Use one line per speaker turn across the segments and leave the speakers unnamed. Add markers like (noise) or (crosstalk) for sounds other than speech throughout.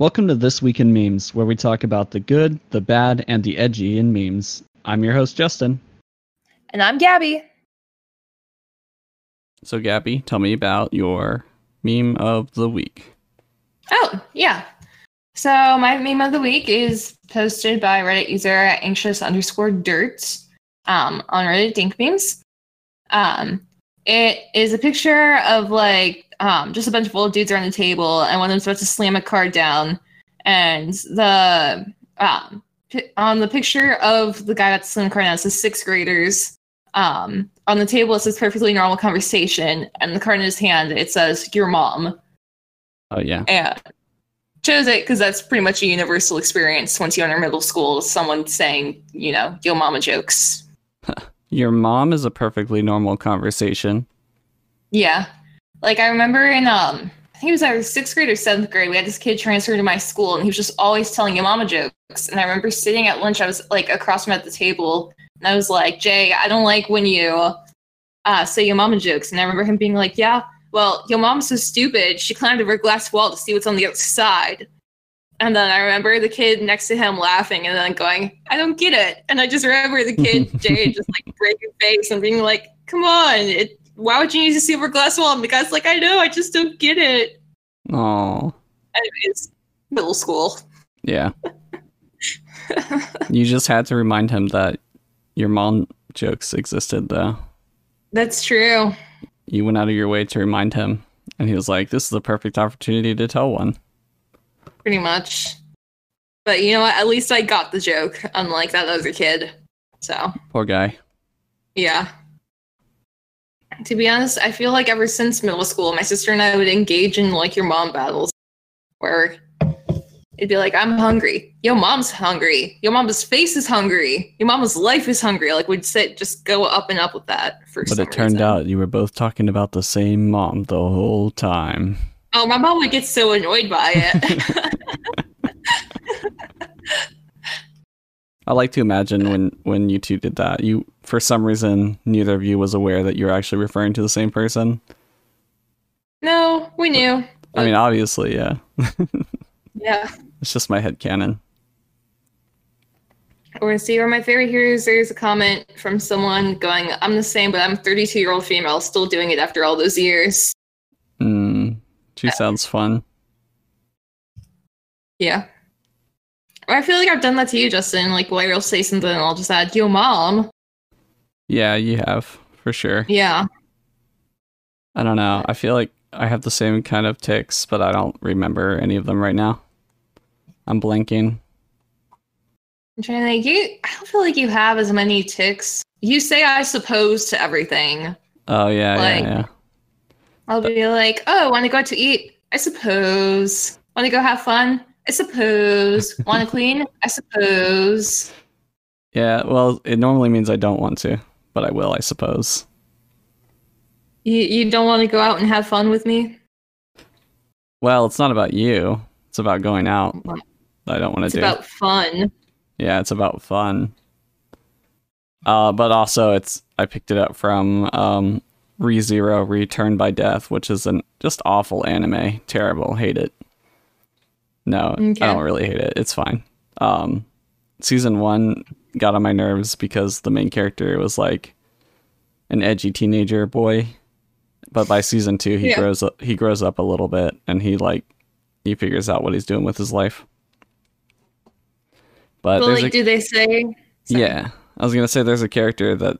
Welcome to This Week in Memes, where we talk about the good, the bad, and the edgy in memes. I'm your host, Justin.
And I'm Gabby.
So, Gabby, tell me about your meme of the week.
Oh, yeah. So, my meme of the week is posted by Reddit user anxious underscore dirt um, on Reddit Dank Memes. Um, it is a picture of like um, just a bunch of old dudes around the table, and one of them's about to slam a card down. And the um, p- on the picture of the guy that's slamming the card down, it says sixth graders. Um, on the table, it says perfectly normal conversation, and the card in his hand, it says your mom.
Oh, yeah.
And chose it because that's pretty much a universal experience once you enter middle school. Someone saying, you know, your mama jokes. (laughs)
Your mom is a perfectly normal conversation.
Yeah. Like I remember in um I think it was either sixth grade or seventh grade, we had this kid transfer to my school and he was just always telling your mama jokes. And I remember sitting at lunch, I was like across from at the table, and I was like, Jay, I don't like when you uh say your mama jokes. And I remember him being like, Yeah, well, your mom's so stupid, she climbed over a glass wall to see what's on the other side. And then I remember the kid next to him laughing and then going, I don't get it. And I just remember the kid, (laughs) Jay, just like breaking face and being like, come on, it, why would you need a a glass wall? And the guy's like, I know, I just don't get it.
Oh,
Anyways, middle school.
yeah. (laughs) you just had to remind him that your mom jokes existed, though.
That's true.
You went out of your way to remind him, and he was like, This is the perfect opportunity to tell one.
Pretty much. But you know what? At least I got the joke, unlike that other kid. So,
Poor guy.
yeah. To be honest, I feel like ever since middle school, my sister and I would engage in like your mom battles where it'd be like, I'm hungry. Your mom's hungry. Your mom's face is hungry. Your mom's life is hungry. Like, we'd sit, just go up and up with that for
But it turned
reason.
out you were both talking about the same mom the whole time.
Oh, my mom would get so annoyed by it. (laughs) (laughs)
I like to imagine when when you two did that, you for some reason neither of you was aware that you were actually referring to the same person.
no, we knew.
I mean, obviously, yeah. (laughs)
Yeah.
It's just my head canon.
We're gonna see where my favorite heroes. there's a comment from someone going, I'm the same, but I'm a 32 year old female still doing it after all those years.
Mm, she sounds fun.
Yeah. I feel like I've done that to you, Justin. Like, Blair will say something and I'll just add, yo, mom.
Yeah, you have for sure.
Yeah.
I don't know. I feel like I have the same kind of ticks, but I don't remember any of them right now. I'm blanking.
I'm trying to think. You, I don't feel like you have as many ticks. You say, I suppose, to everything.
Oh yeah,
Like-
yeah, yeah.
I'll be like, oh, want to go out to eat? I suppose. Want to go have fun? I suppose. want to clean? I suppose.
Yeah, well, it normally means I don't want to, but I will, I suppose.
You, you don't want to go out and have fun with me?
Well, it's not about you. It's about going out. I don't want
It's
to do. It.
It's about fun.
Yeah, it's about fun. Uh, but also it's I picked it up from um ReZero Return by Death, which is an just awful anime. Terrible. Hate it. No,
Okay.
I don't really hate it. It's fine. Um season 1 got on my nerves because the main character was like an edgy teenager boy. But by season 2 he
Yeah.
grows up he grows up a little bit and he like he figures out what he's doing with his life. But
But like,
a,
do they say? Sorry.
yeah, I was gonna say there's a character that,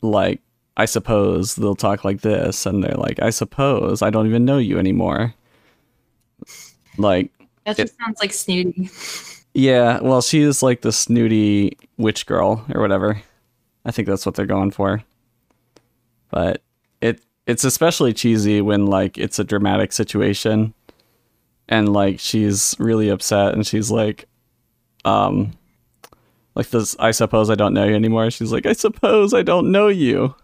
like, I suppose they'll talk like this, and they're like, I suppose I don't even know you anymore. Like,
That just sounds like snooty.
yeah, well, she is like the snooty witch girl or whatever. I think that's what they're going for. But it it's especially cheesy when like it's a dramatic situation, and like she's really upset, and she's like, um, like this. I suppose I don't know you anymore. She's like, I suppose I don't know you.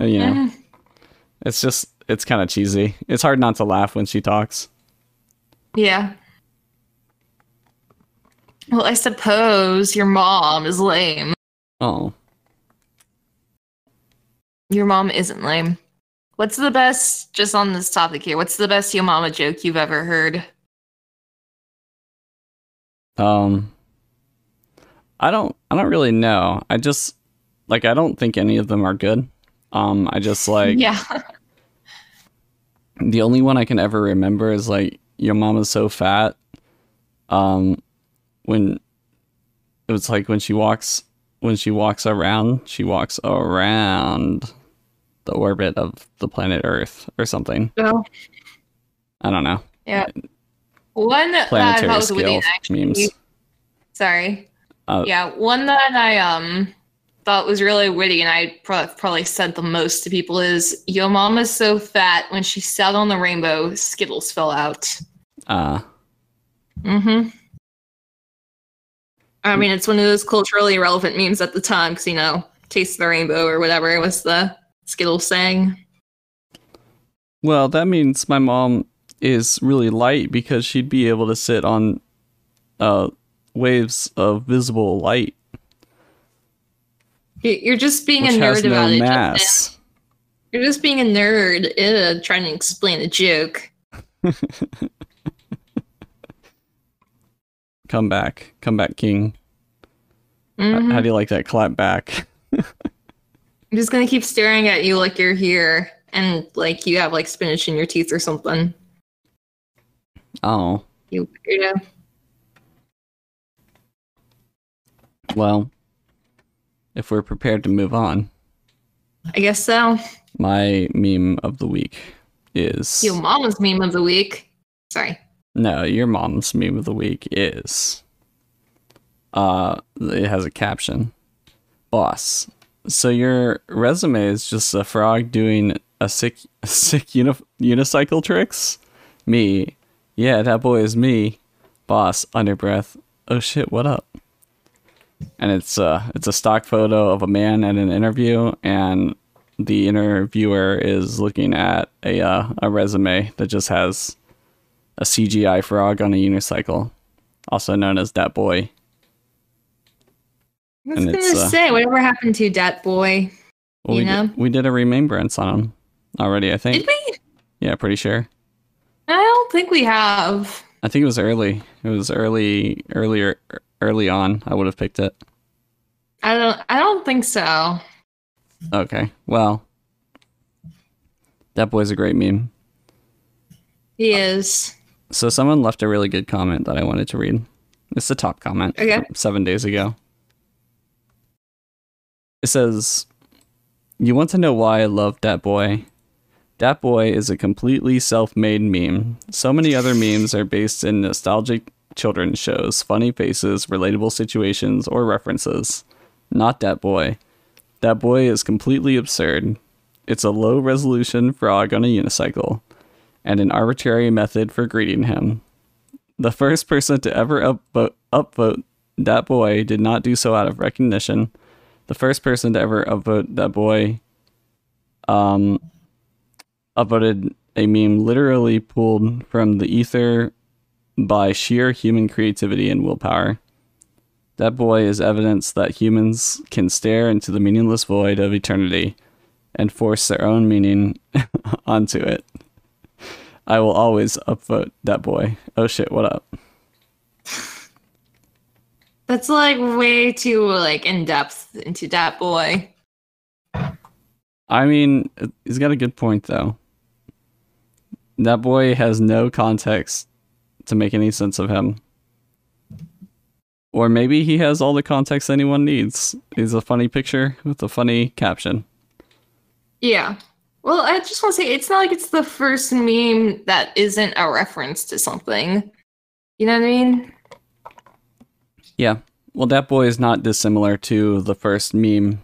And, you know,
Mm.
it's just it's kind of cheesy. It's hard not to laugh when she talks.
Yeah. Well, I suppose your mom is lame.
Oh,
Your mom isn't lame. What's the best, just on this topic here, what's the best yo mama joke you've ever heard?
Um, I don't. I don't really know. I just like. I don't think any of them are good. Um, I just (laughs) like.
yeah.
The only one I can ever remember is like your mama's so fat. Um, when it was like when she walks when she walks around, she walks around the orbit of the planet Earth or something.
Oh,
I don't know.
yeah. One that I
Planetary
thought was
scale
actually.
memes.
Sorry.
Uh,
Yeah, one that I um thought was really witty and I pro- probably said the most to people is Yo mama's so fat when she sat on the rainbow, Skittles fell out.
Uh,
Mm-hmm. I mean, it's one of those culturally relevant memes at the time because, you know, Taste the Rainbow or whatever it was the Skittles saying.
well, that means my mom is really light because she'd be able to sit on uh, waves of visible light,
You- You're just being
which
a nerd about
no
it. Justin.
mass.
You're just being a nerd uh, trying to explain a joke. (laughs)
Come back, come back, King. H-
Mhm.
How do you like that clap back? (laughs)
I'm just gonna keep staring at you like you're here and like you have like spinach in your teeth or something.
Oh,
You weirdo.
well, if we're prepared to move on,
I guess so.
my meme of the week is
Yo, mama's meme of the week. Sorry.
No, your mom's meme of the week is uh, it has a caption, boss. So your resume is just a frog doing a sick, (laughs) sick uni- unicycle tricks. Me, yeah, that boy is me. Boss, under breath. Oh shit, what up? And it's uh, it's a stock photo of a man at an interview, and the interviewer is looking at a uh, a resume that just has a CGI frog on a unicycle, also known as that boy.
I was
And
gonna
uh,
say, whatever happened to that boy?
Well,
You
we
know?
did, we did a remembrance on him already. I think.
Did we?
Yeah, pretty sure.
I don't think we have.
I think it was early. It was early, earlier, early on. I would have picked it.
I don't. I don't think so.
Okay. Well, that boy's a great meme.
He is.
So someone left a really good comment that I wanted to read. It's the top comment
Okay.
seven days ago. It says, "You want to know why I love that boy? Dat Boy is a completely self-made meme. So many other memes are based in nostalgic children's shows, funny faces, relatable situations, or references. Not Dat Boy. Dat Boy is completely absurd. It's a low-resolution frog on a unicycle, and an arbitrary method for greeting him. The first person to ever upvote, upvote Dat Boy did not do so out of recognition. The first person to ever upvote that Boy um, upvoted a meme literally pulled from the ether by sheer human creativity and willpower. That boy is evidence that humans can stare into the meaningless void of eternity and force their own meaning (laughs) onto it. I will always upvote that boy. Oh shit, what up?
That's like way too like in depth into that boy.
I mean, he's got a good point though. That boy has no context to make any sense of him. Or maybe he has all the context anyone needs. He's a funny picture with a funny caption.
Yeah. Well, I just want to say it's not like it's the first meme that isn't a reference to something. You know what I mean?
Yeah. Well, that boy is not dissimilar to the first meme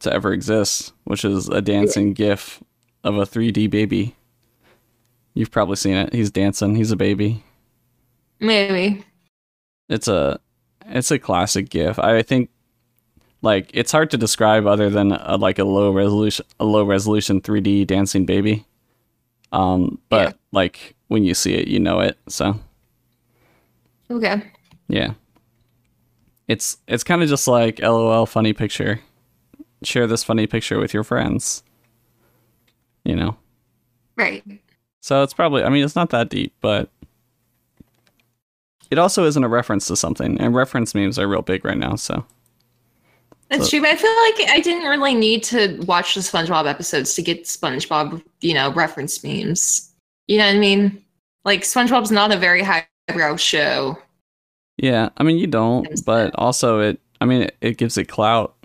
to ever exist, which is a dancing gif of a 3D baby. You've probably seen it. He's dancing. He's a baby.
Maybe.
It's a it's a classic gif. I think like it's hard to describe other than a, like a low resolution a low resolution 3D dancing baby. Um but
Yeah.
like when you see it, you know it. So,
Okay.
yeah. It's it's kind of just like LOL funny picture. Share this funny picture with your friends. You know.
Right.
So it's probably I mean it's not that deep, but it also isn't a reference to something, and reference memes are real big right now. So
That's true, but I feel like I didn't really need to watch the SpongeBob episodes to get SpongeBob, you know, reference memes. You know what I mean? Like SpongeBob's not a very highbrow show.
yeah, I mean you don't, but also it. I mean it, it gives it clout.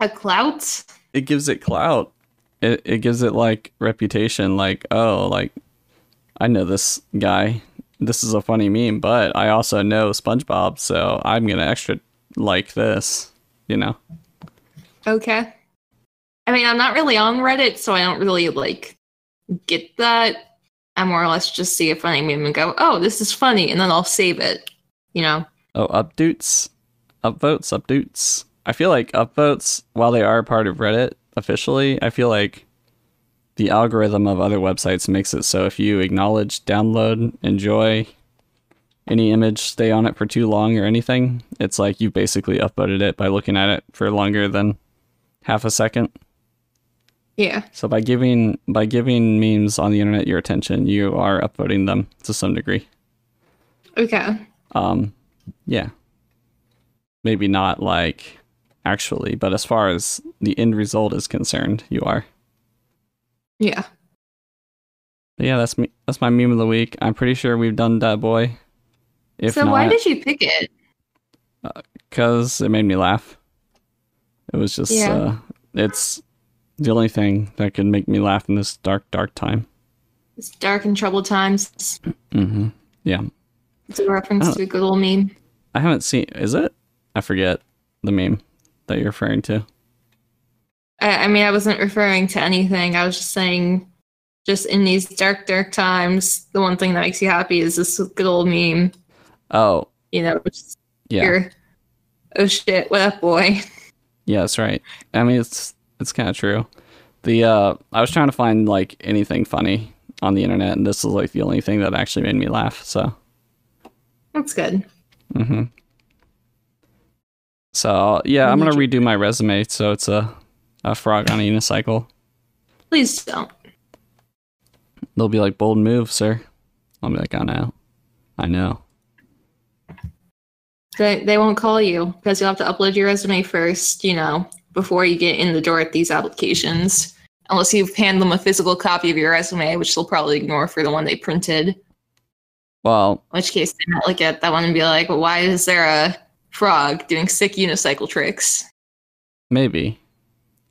A clout?
It gives it clout. It it gives it like reputation. Like oh, like I know this guy. This is a funny meme, but I also know SpongeBob, so I'm gonna extra like this. You know.
Okay. I mean, I'm not really on Reddit, so I don't really like get that. I more or less just see a funny meme and go, "Oh, this is funny," and then I'll save it. You know?
Oh, updates, upvotes, updates. I feel like upvotes, while they are part of Reddit officially, I feel like the algorithm of other websites makes it so if you acknowledge, download, enjoy any image, stay on it for too long or anything, it's like you basically upvoted it by looking at it for longer than half a second.
Yeah.
So by giving by giving memes on the internet your attention, you are upvoting them to some degree.
Okay.
Um, yeah. Maybe not like actually, but as far as the end result is concerned, you are.
Yeah.
But yeah, that's me. That's my meme of the week. I'm pretty sure we've done that boy. If
so
not,
why did you pick it?
because it made me laugh. It was just,
Yeah.
uh, it's the only thing that could make me laugh in this dark, dark time.
It's dark and troubled times.
Mm-hmm. Yeah,
It's a reference
Oh.
to a good old meme.
I haven't seen. Is it? I forget the meme that you're referring to.
I, I mean, I wasn't referring to anything. I was just saying, just in these dark, dark times, the one thing that makes you happy is this good old meme.
Oh,
You know,
yeah.
your, oh shit, what up, boy?
Yeah, that's right. I mean, it's it's kind of true. The uh, I was trying to find like anything funny on the internet, and this is like the only thing that actually made me laugh. So,
That's good.
hmm so yeah, I'm gonna redo my resume so it's a a frog on a unicycle.
Please don't.
They'll be like bold move, sir. I'll be like, I know, I know.
They, they won't call you because you'll have to upload your resume first, you know, before you get in the door at these applications. Unless you hand them a physical copy of your resume, which they'll probably ignore for the one they printed.
Well,
In which case they might look at that one and be like, well, why is there a frog doing sick unicycle tricks?
maybe.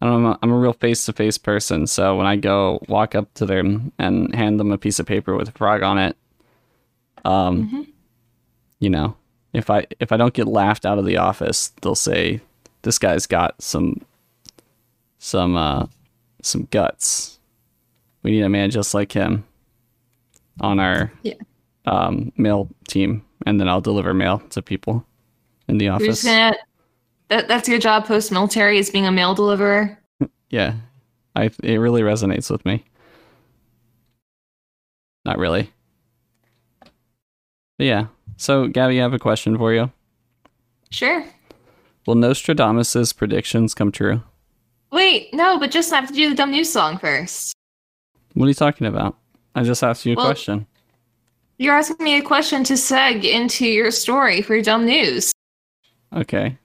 I don't know. I'm a real face to face person, so when I go walk up to them and hand them a piece of paper with a frog on it, um,
Mhm.
you know, if I if I don't get laughed out of the office, they'll say this guy's got some some uh some guts. We need a man just like him on our
Yeah.
um mail team, and then I'll deliver mail to people in the
You're
office.
just gonna, that, that's your job post military is being a mail deliverer.
Yeah, I it really resonates with me. Not really. But yeah. So Gabby, I have a question for you.
Sure.
Will Nostradamus's predictions come true?
Wait, no, but just I have to do the dumb news song first.
What are you talking about? I just asked you a
Well-
question.
You're asking me a question to seg into your story for dumb news.
Okay.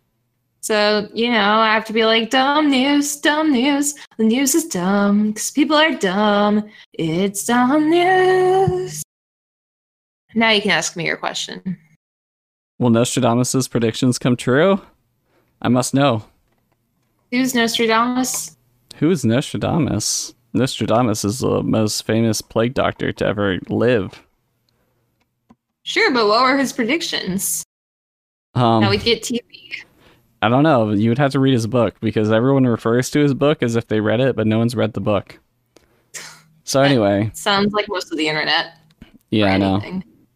So, you know, I have to be like, dumb news, dumb news. The news is dumb because people are dumb. It's dumb news. Now you can ask me your question.
Will Nostradamus's predictions come true? I must know.
Who's Nostradamus?
Who is Nostradamus? Nostradamus is the most famous plague doctor to ever live.
Sure, but what were his predictions?
Um,
now we get TV.
I don't know. You would have to read his book because everyone refers to his book as if they read it, but no one's read the book. So anyway,
Sounds like most of the internet.
yeah, I know.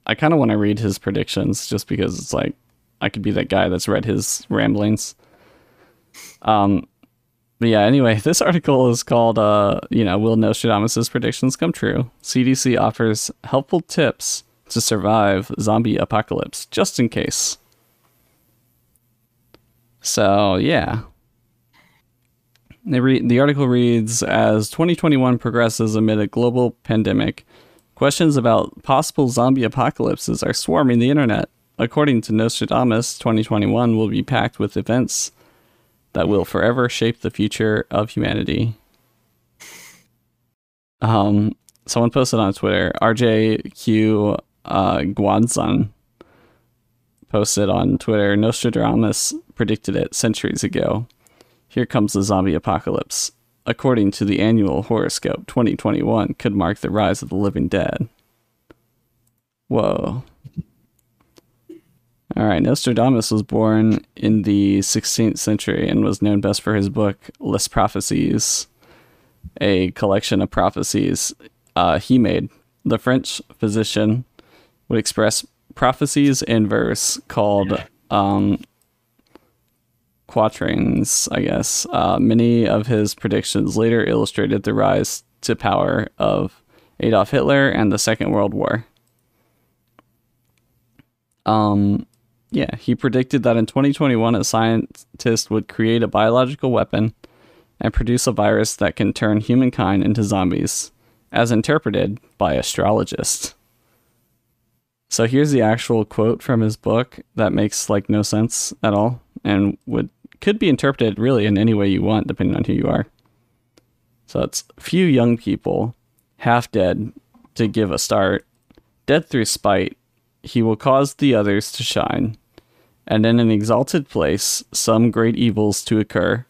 I kind of want to read his predictions just because it's like I could be that guy that's read his ramblings. Um, but yeah. Anyway, (laughs) this article is called uh, you know, will Nostradamus's predictions come true? CDC offers helpful tips to survive zombie apocalypse, just in case. So yeah. Read the article reads as 2021 progresses amid a global pandemic, Questions about possible zombie apocalypses are swarming the internet. According to Nostradamus, 2021 will be packed with events that will forever shape the future of humanity. Um, someone posted on Twitter, RJQ uh, Guanzan posted on Twitter, Nostradamus predicted it centuries ago. Here comes the zombie apocalypse. According to the annual horoscope, 2021 could mark the rise of the living dead. Whoa. All right, Nostradamus was born in the 16th century and was known best for his book Les Prophéties, a collection of prophecies uh, he made. The French physician would express prophecies in verse called um, quatrains, I guess. Uh, many of his predictions later illustrated the rise to power of Adolf Hitler and the Second World War. Um, yeah, he predicted that in 2021, a scientist would create a biological weapon and produce a virus that can turn humankind into zombies, as interpreted by astrologists. So here's the actual quote from his book that makes like no sense at all and would could be interpreted really in any way you want depending on who you are. So it's few young people half dead to give a start, dead through spite, he will cause the others to shine, and in an exalted place some great evils to occur.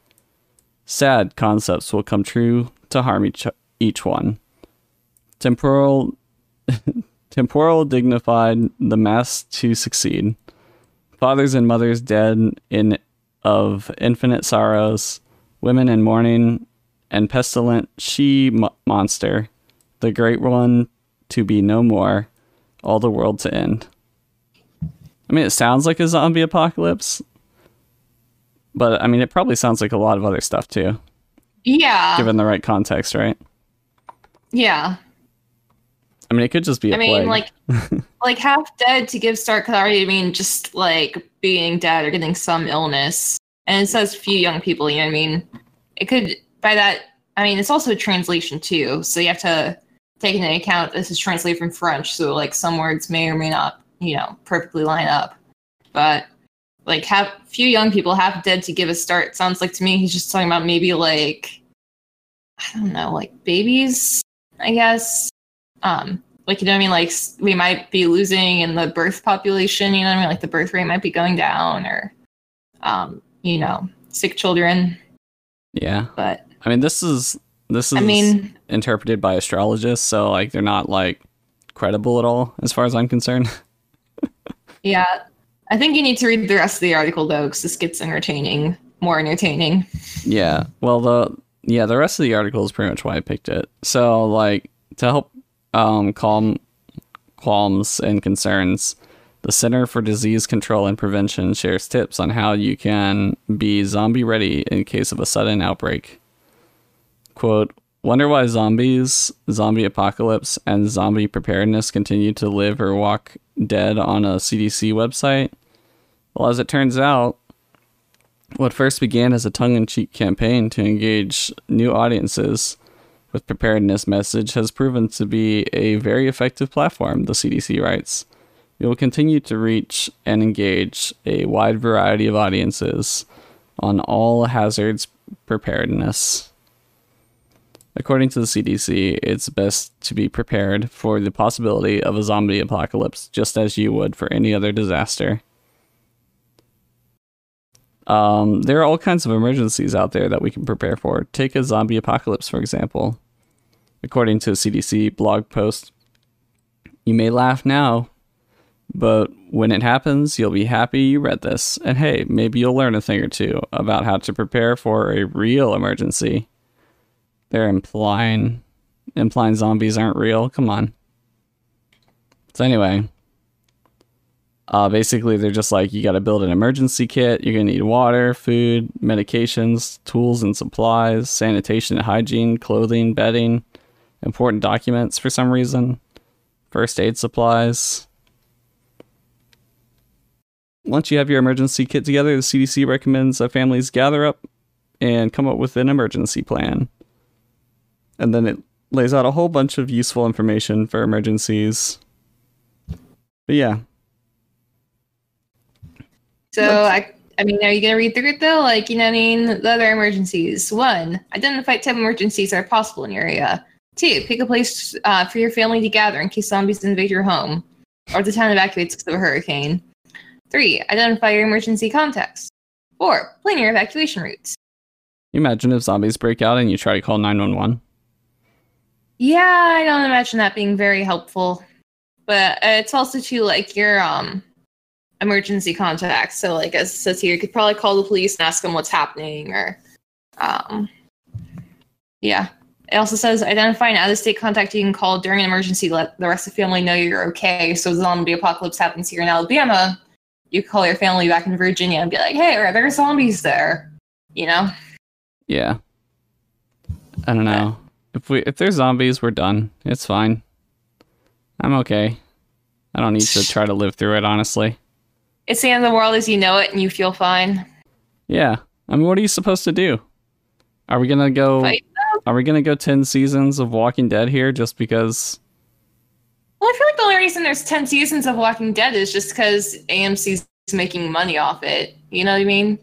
Sad concepts will come true to harm each, each one. Temporal (laughs) temporal dignified, the mass to succeed. Fathers and mothers dead in of infinite sorrows, women in mourning, and pestilent she monster, the great one to be no more, all the world to end. I mean, it sounds like a zombie apocalypse, but I mean, it probably sounds like a lot of other stuff too.
Yeah.
Given the right context, right?
Yeah.
I mean, it could just be. I
mean, like, (laughs) like half dead to give start could already mean just like being dead or getting some illness. And it says few young people. You know what I mean? It could by that. I mean, it's also a translation too, so you have to take into account this is translated from French, so like some words may or may not, you know, perfectly line up. But like, have few young people half dead to give a start. Sounds like to me he's just talking about maybe like I don't know, like babies, I guess um like you know what I mean? Like we might be losing in the birth population you know what I mean? Like the birth rate might be going down or um you know sick children.
Yeah.
But
I mean this is this is I mean interpreted by astrologists so like they're not like credible at all as far as I'm concerned. (laughs)
Yeah. I think you need to read the rest of the article though because this gets entertaining more entertaining.
Yeah. Well the yeah the rest of the article is pretty much why I picked it. So like to help um, calm qualms and concerns. The Center for Disease Control and Prevention shares tips on how you can be zombie ready in case of a sudden outbreak. Quote, Wonder why zombies, zombie apocalypse, and zombie preparedness continue to live or walk dead on a CDC website? Well, as it turns out, what first began as a tongue in cheek campaign to engage new audiences with preparedness message has proven to be a very effective platform, the CDC writes. We will continue to reach and engage a wide variety of audiences on all hazards preparedness. According to the CDC, it's best to be prepared for the possibility of a zombie apocalypse just as you would for any other disaster. Um, there are all kinds of emergencies out there that we can prepare for. Take a zombie apocalypse, for example. According to a CDC blog post, you may laugh now, but when it happens, you'll be happy you read this. And hey, maybe you'll learn a thing or two about how to prepare for a real emergency. They're implying implying zombies aren't real. Come on. So anyway, uh, basically, they're just like, you got to build an emergency kit. You're going to need water, food, medications, tools and supplies, sanitation and hygiene, clothing, bedding, important documents for some reason, first aid supplies. Once you have your emergency kit together, the CDC recommends that families gather up and come up with an emergency plan. And then it lays out a whole bunch of useful information for emergencies. But yeah,
So I, I mean, are you gonna read through it though? Like, you know, what I mean, the other emergencies. One, identify type of emergencies that are possible in your area. Two, pick a place uh, for your family to gather in case zombies invade your home, or the town evacuates because of a hurricane. Three, identify your emergency contacts. Four, plan your evacuation routes.
you imagine if zombies break out and you try to call 911.
Yeah, I don't imagine that being very helpful. But uh, it's also too like your um emergency contacts. So like as it says here, you could probably call the police and ask them what's happening or um yeah. It also says identify an out of state contact you can call during an emergency, let the rest of the family know you're okay. So the zombie apocalypse happens here in Alabama, you call your family back in Virginia and be like, Hey, are there zombies there? You know?
Yeah. I don't know. If we if there's zombies, we're done. It's fine. I'm okay. I don't need to (laughs) try to live through it, honestly.
It's the end of the world as you know it and you feel fine.
Yeah. I mean, what are you supposed to do? Are we gonna go?
Fight
Are we gonna go ten seasons of Walking Dead here just because?
Well, I feel like the only reason there's 10 seasons of Walking Dead is just because AMC's making money off it. You know what I mean?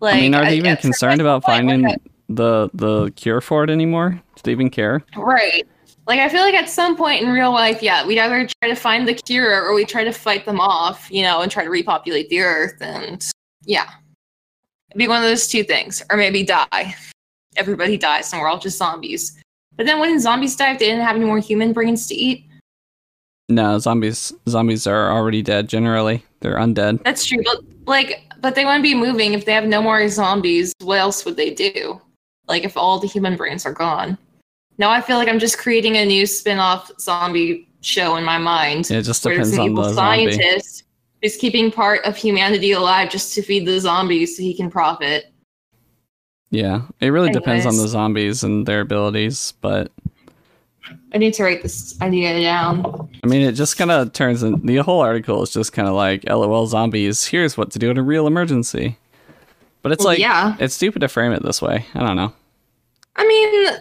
Like,
I mean, are they even concerned about finding the the cure for it anymore? Do they even care?
Right. Like, I feel like at some point in real life, yeah, we'd either try to find the cure or we try to fight them off, you know, and try to repopulate the earth. And yeah, it'd be one of those two things. Or maybe die. Everybody dies and we're all just zombies. But then when zombies die, if they didn't have any more human brains to eat,
No, zombies. Zombies are already dead. Generally, they're undead.
That's true, but like, but they wouldn't be moving if they have no more zombies. What else would they do? Like, if all the human brains are gone. Now I feel like I'm just creating a new spin-off zombie show in my mind.
It just depends
an
on
evil
the zombie.
scientist who's keeping part of humanity alive just to feed the zombies so he can profit.
Yeah, it really depends on the zombies and their abilities, but
I need to write this idea down.
I mean, it just kind of turns in the whole article is just kind of like, "LOL, zombies. Here's what to do in a real emergency." But it's
Well,
like,
yeah.
it's stupid to frame it this way. I don't know.
I mean,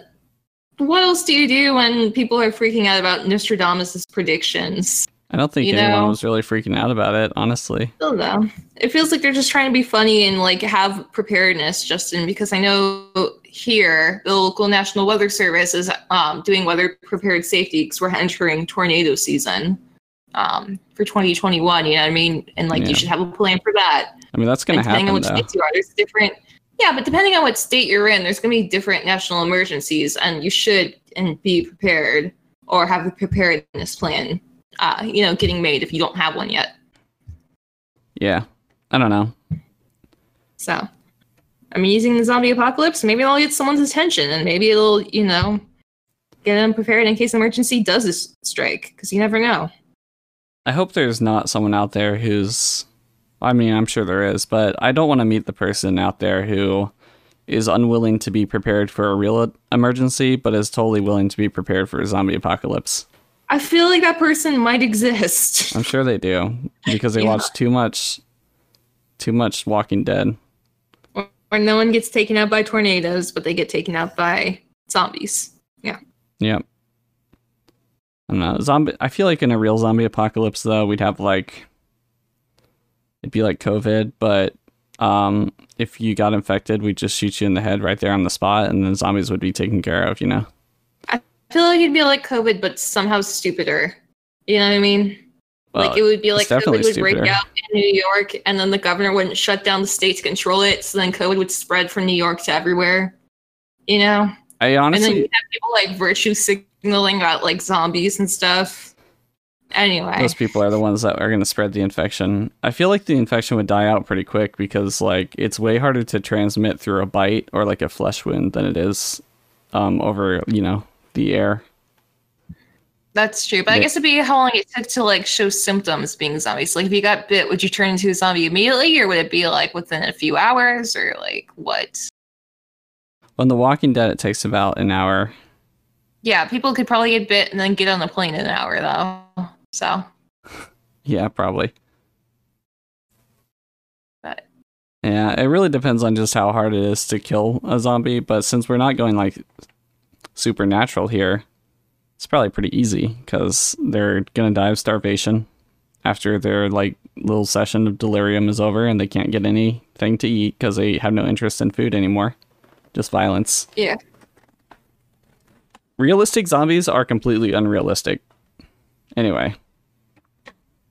what else do you do when people are freaking out about Nostradamus' predictions?
I don't think
You
anyone
know-
was really freaking out about it, honestly.
don't know. It feels like they're just trying to be funny and like have preparedness, Justin, because I know here the local National Weather Service is um, doing weather prepared safety because we're entering tornado season um, for 2021. You know what I mean? And like
Yeah.
you should have a plan for that.
I mean, that's gonna
and depending
happen
on which
though.
states you are, there's different. Yeah, but depending on what state you're in, there's going to be different national emergencies, and you should and be prepared or have a preparedness plan. Uh, you know, getting made if you don't have one yet.
Yeah, I don't know.
So, I'm using the zombie apocalypse. Maybe I'll get someone's attention, and maybe it'll, you know, get them prepared in case an emergency does strike. Because you never know.
I hope there's not someone out there who's. I mean, I'm sure there is, but I don't want to meet the person out there who is unwilling to be prepared for a real emergency, but is totally willing to be prepared for a zombie apocalypse.
I feel like that person might exist.
I'm sure they do because they
Yeah.
watch too much, too much Walking Dead.
Where no one gets taken out by tornadoes, but they get taken out by zombies. Yeah.
Yep. I don't know. Zombie. I feel like in a real zombie apocalypse, though, we'd have like it'd be like COVID, but um, if you got infected, we'd just shoot you in the head right there on the spot, and then zombies would be taken care of. You know.
I feel like it'd be like COVID, but somehow stupider. You know what I mean?
Well,
like it would be like COVID would break out in New York, and then the governor wouldn't shut down the state to control it. So then COVID would spread from New York to everywhere. You know?
I honestly.
and then you have people like virtue signaling about like zombies and stuff. Anyway,
those people are the ones that are going to spread the infection. I feel like the infection would die out pretty quick because like it's way harder to transmit through a bite or like a flesh wound than it is um, over you know the air.
that's true. But I guess it'd be how long it took to like show symptoms being zombies. Like if you got bit, would you turn into a zombie immediately, or would it be like within a few hours, or like what?
On The Walking Dead, it takes about an hour.
Yeah, people could probably get bit and then get on the plane in an hour though. So,
Yeah, probably.
but
Yeah, it really depends on just how hard it is to kill a zombie. But since we're not going like supernatural here, it's probably pretty easy because they're gonna die of starvation after their like little session of delirium is over and they can't get anything to eat because they have no interest in food anymore, just violence.
Yeah.
Realistic zombies are completely unrealistic. Anyway,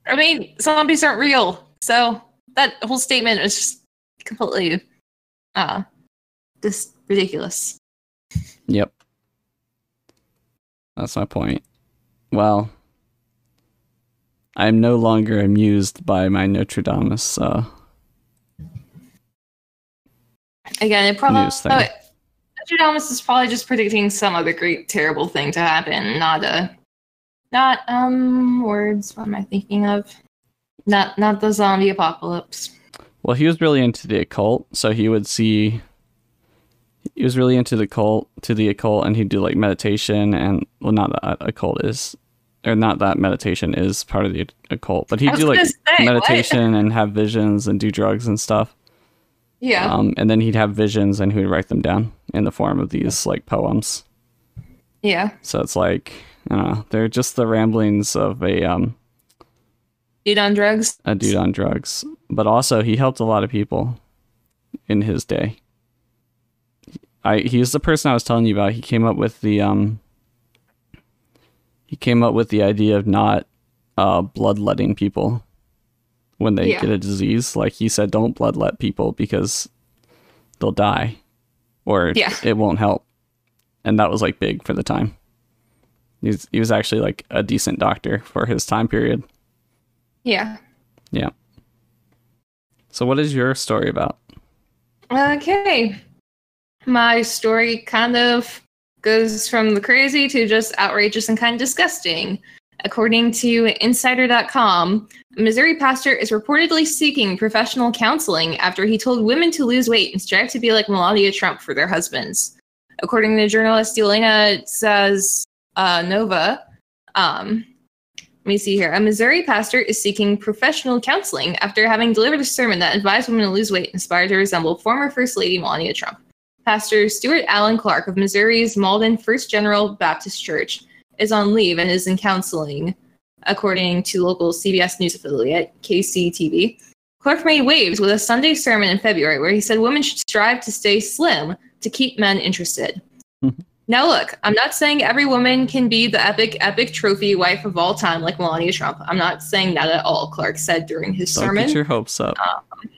I mean, zombies aren't real. So that whole statement is just completely uh just ridiculous.
Yep. That's my point. Well, I'm no longer amused by my Notre Dame uh,
Again, it probably
News thing.
Nostradamus is probably just predicting some other great terrible thing to happen, not a not um words, what am I thinking of? Not not the zombie apocalypse.
Well, he was really into the occult, so he would see. He was really into the cult, to the occult, and he'd do like meditation and well, not that occult is, or not that meditation is part of the occult, but he'd do like
say, what?
meditation and have visions and do drugs and stuff.
Yeah.
Um, and then he'd have visions and he'd write them down in the form of these like poems.
yeah.
So it's like I don't know, they're just the ramblings of a um
Dude on drugs.
a dude on drugs, but also he helped a lot of people in his day. I he's the person I was telling you about. He came up with the um he came up with the idea of not uh bloodletting people when they
Yeah.
get a disease. Like he said don't bloodlet people because they'll die or
Yeah.
it won't help. And that was like big for the time. He was, he was actually like a decent doctor for his time period.
Yeah.
Yeah. So what is your story about?
Okay. My story kind of goes from the crazy to just outrageous and kind of disgusting. According to Insider.com, a Missouri pastor is reportedly seeking professional counseling after he told women to lose weight and strive to be like Melania Trump for their husbands. According to journalist Elena says uh, Nova, um, let me see here. A Missouri pastor is seeking professional counseling after having delivered a sermon that advised women to lose weight inspired to resemble former First Lady Melania Trump. Pastor Stewart Allen Clark of Missouri's Malden First General Baptist Church is on leave and is in counseling, according to local CBS News affiliate KCTV. Clark made waves with a Sunday sermon in February where he said women should strive to stay slim to keep men interested. (laughs) Now, look, I'm not saying every woman can be the epic, epic trophy wife of all time like Melania Trump. I'm not saying that at all, Clark said during his
Don't
sermon.
get your hopes up.
Um,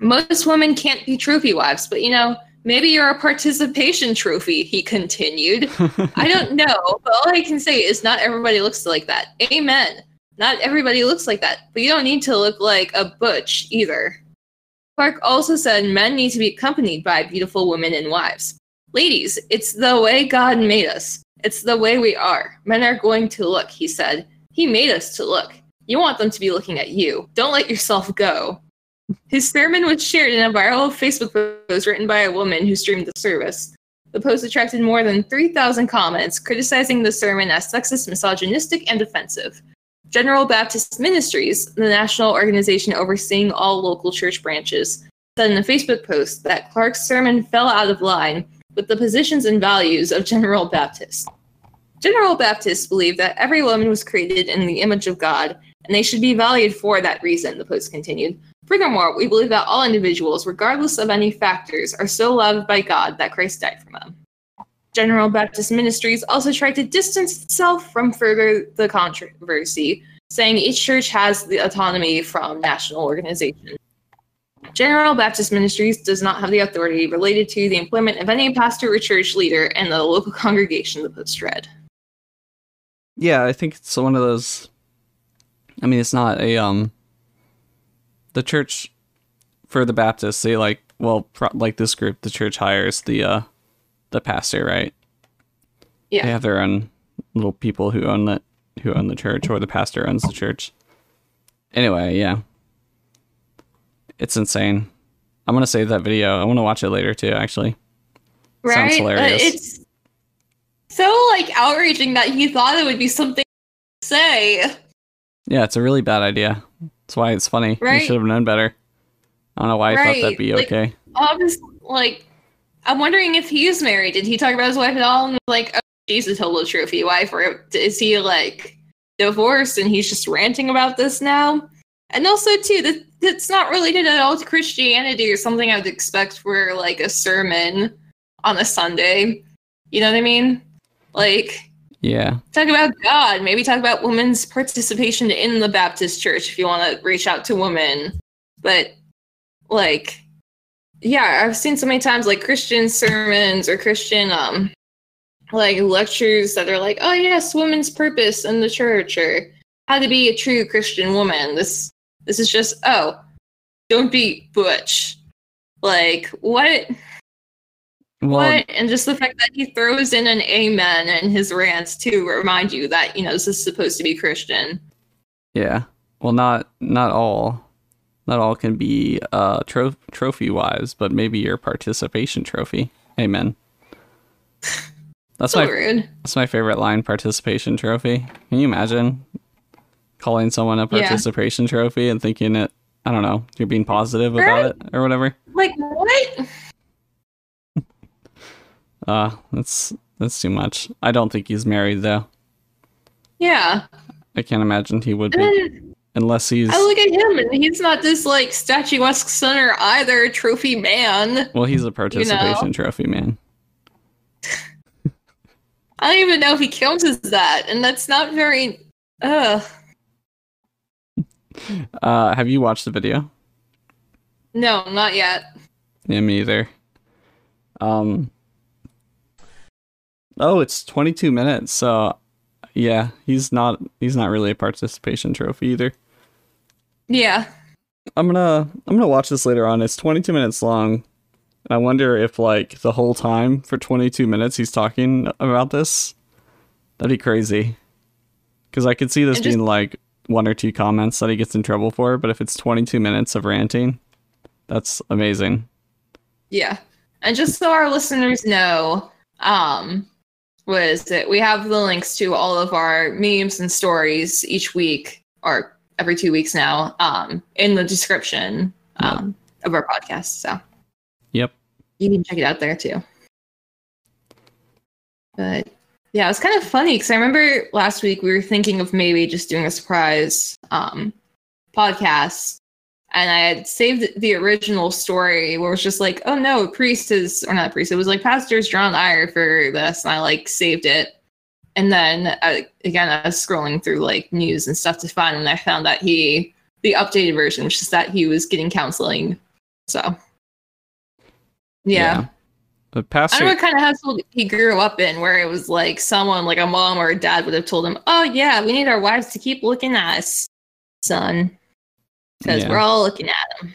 most women can't be trophy wives, but you know, maybe you're a participation trophy, he continued. (laughs) I don't know, but all I can say is not everybody looks like that. Amen. Not everybody looks like that, but you don't need to look like a butch either. Clark also said men need to be accompanied by beautiful women and wives. Ladies, it's the way God made us. It's the way we are. Men are going to look, he said. He made us to look. You want them to be looking at you. Don't let yourself go. His sermon was shared in a viral Facebook post written by a woman who streamed the service. The post attracted more than 3,000 comments criticizing the sermon as sexist, misogynistic, and offensive. General Baptist Ministries, the national organization overseeing all local church branches, said in a Facebook post that Clark's sermon fell out of line with the positions and values of General Baptist. General Baptists believe that every woman was created in the image of God, and they should be valued for that reason, the post continued. Furthermore, we believe that all individuals, regardless of any factors, are so loved by God that Christ died for them. General Baptist Ministries also tried to distance itself from further the controversy, saying each church has the autonomy from national organization. General Baptist Ministries does not have the authority related to the employment of any pastor or church leader in the local (laughs) congregation, the post read.
yeah, I think it's one of those. I mean, it's not a um. The church, for the Baptists, they like well, pro- like this group, the church hires the uh, the pastor, right?
Yeah.
They have their own little people who own the who own the church, or the pastor owns the church. Anyway, yeah, it's insane. I'm gonna save that video. I want to watch it later too. Actually,
right?
Sounds hilarious.
But it's so like outraging that he thought it would be something to say.
yeah, it's a really bad idea. That's why it's funny. You
Right.
should have known better. I don't know why I thought that'd be
like-
okay.
Obviously, like I'm wondering if he's married. Did he talk about his wife at all? And like, oh, she's a total trophy wife, or is he like divorced and he's just ranting about this now? And also, too, that that's not related at all to Christianity or something I would expect for like a sermon on a Sunday. You know what I mean? Like,
Yeah.
talk about God. Maybe talk about women's participation in the Baptist church if you want to reach out to women. But like, yeah, I've seen so many times like Christian sermons or Christian um like lectures that are like, oh yes, women's purpose in the church or how to be a true Christian woman. This this is just oh, don't be butch. Like what?
Well,
what? And just the fact that he throws in an amen in his rants to remind you that you know this is supposed to be Christian.
yeah. Well, not not all. Not all can be uh tro- trophy wise, but maybe your participation trophy. Amen. (laughs) That's
So
my
rude.
that's my favorite line. Participation trophy. Can you imagine calling someone a
Yeah.
participation trophy and thinking it? I don't know. You're being positive about it or whatever.
Like what? (laughs)
Uh, that's that's too much. I don't think he's married though.
Yeah.
I can't imagine he would be unless he's.
I look at him and he's not this like statuesque center either, trophy man.
Well, he's a participation trophy man.
I don't even know if he counts as that, and that's not very. Ugh.
Uh, have you watched the video?
No, not yet.
Yeah, me either. Um. Oh, it's 22 minutes. So, yeah, he's not he's not really a participation trophy either.
Yeah.
I'm gonna I'm gonna watch this later on. It's 22 minutes long. I wonder if like the whole time for 22 minutes he's talking about this. That'd be crazy. Because I could see this
just-
being like one or two comments that he gets in trouble for, but if it's 22 minutes of ranting, that's amazing.
Yeah. And just so our listeners know, um, was that we have the links to all of our memes and stories each week or every two weeks now, um, in the description um, of our podcast. So
Yep.
you can check it out there too. But yeah, it was kind of funny because I remember last week we were thinking of maybe just doing a surprise um, podcast, and I had saved the original story where it was just like, oh no, a priest is or not a priest, it was like pastors drawn ire for this, and I like saved it. And then uh, again, I was scrolling through like news and stuff to find, and I found that he the updated version which is that he was getting counseling. So yeah.
The
I
pastor
don't know what kind of household he grew up in where it was like someone like a mom or a dad would have told him, Oh yeah, we need our wives to keep looking at us, son. Because
Yeah.
we're all looking at them.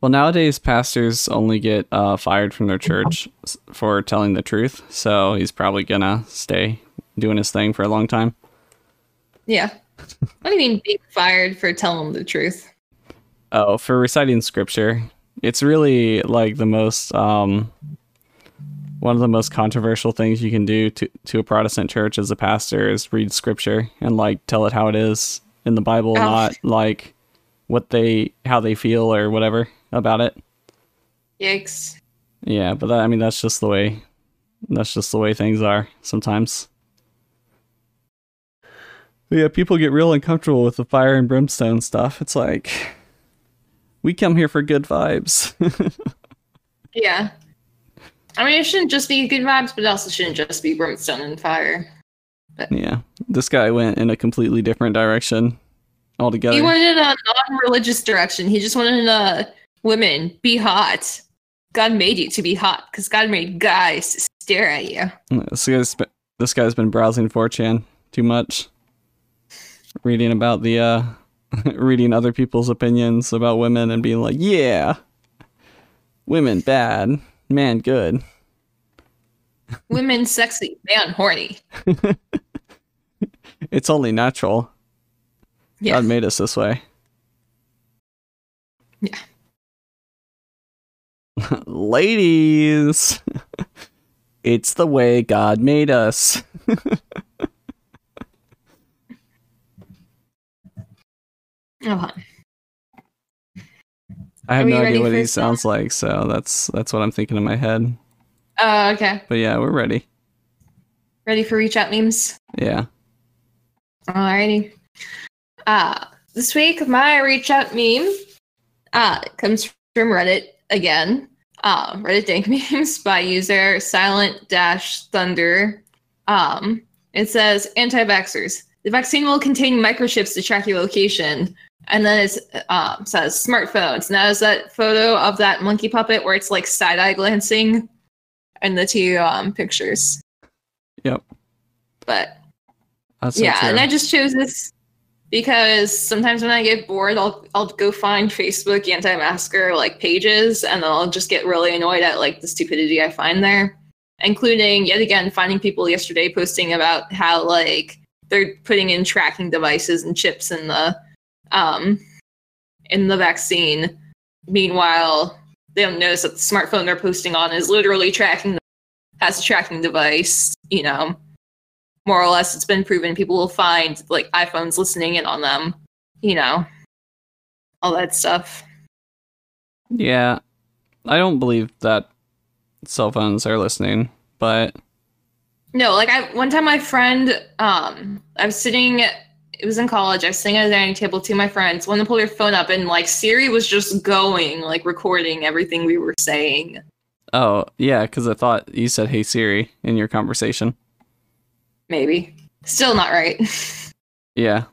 Well, nowadays pastors only get uh, fired from their church for telling the truth, so he's probably gonna stay doing his thing for a long time.
Yeah. what do you mean being fired for telling the truth?
Oh, for reciting scripture, it's really like the most um, one of the most controversial things you can do to to a Protestant church as a pastor is read scripture and like tell it how it is in the Bible,
Oh.
not like what they how they feel or whatever about it.
Yikes.
Yeah, but that, I mean that's just the way that's just the way things are sometimes. But yeah, people get real uncomfortable with the fire and brimstone stuff. It's like we come here for good vibes. (laughs)
Yeah. I mean, it shouldn't just be good vibes, but it also shouldn't just be brimstone and fire.
yeah, this guy went in a completely different direction altogether.
He wanted a non-religious direction. He just wanted uh, women be hot. God made you to be hot because God made guys to stare at you.
This guy's been, this guy's been browsing 4chan too much, reading about the uh, (laughs) reading other people's opinions about women and being like, yeah, women bad, man good. (laughs)
Women sexy, man horny. (laughs)
It's only natural.
Yeah.
God made us this way.
Yeah.
Ladies, it's the way God made us. I have no idea what he sounds like, so that's that's what I'm thinking in my head.
Oh, okay.
But yeah, we're ready.
Ready for reach out memes?
Yeah.
Alrighty. Uh, this week, my reach out meme uh, comes from Reddit again. Uh, Reddit dank (laughs) memes by user silent dash thunder. Um, it says anti vaxxers. The vaccine will contain microchips to track your location. And then it um, says smartphones. Now, is that photo of that monkey puppet where it's like side eye glancing in the two um, pictures?
Yep.
But
That's so
yeah,
true.
and I just chose this because sometimes when I get bored, I'll I'll go find Facebook anti-masker like pages, and then I'll just get really annoyed at like the stupidity I find there, including yet again finding people yesterday posting about how like they're putting in tracking devices and chips in the um in the vaccine. Meanwhile, they don't notice that the smartphone they're posting on is literally tracking has a tracking device, you know more or less it's been proven people will find like iPhones listening in on them, you know, all that stuff.
yeah. I don't believe that cell phones are listening, but
No, like I one time my friend, um, I was sitting it was in college, I was sitting at a dining table to my friends, one to pull their phone up and like Siri was just going, like recording everything we were saying.
oh yeah, because I thought you said "Hey Siri" in your conversation.
Maybe. Still not right. (laughs)
Yeah.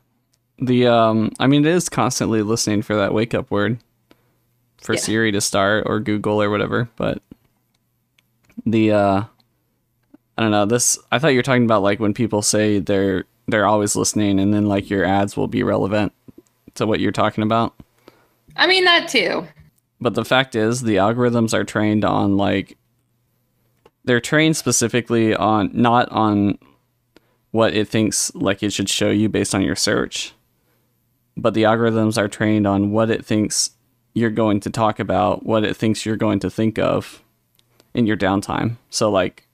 The um I mean it is constantly listening for that wake up word for
Yeah.
Siri to start or Google or whatever, but the uh I don't know, this I thought you were talking about like when people say they're they're always listening and then like your ads will be relevant to what you're talking about.
I mean that too.
But the fact is the algorithms are trained on like they're trained specifically on not on what it thinks like it should show you based on your search but the algorithms are trained on what it thinks you're going to talk about what it thinks you're going to think of in your downtime so like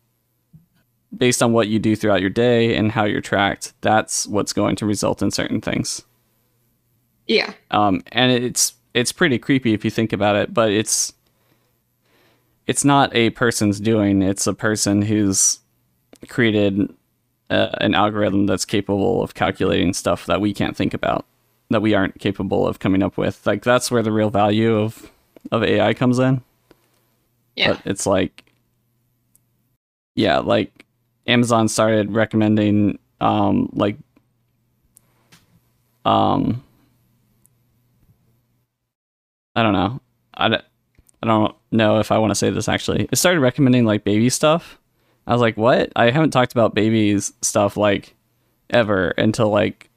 based on what you do throughout your day and how you're tracked that's what's going to result in certain things
Yeah.
um, and it's it's pretty creepy if you think about it but it's it's not a person's doing it's a person who's created uh, an algorithm that's capable of calculating stuff that we can't think about that we aren't capable of coming up with like that's where the real value of of ai comes in
Yeah.
but it's like yeah like amazon started recommending um like um i don't know. I, d- I don't know if i want to say this actually. It started recommending like baby stuff. I was like what? I haven't talked about babies stuff like ever until like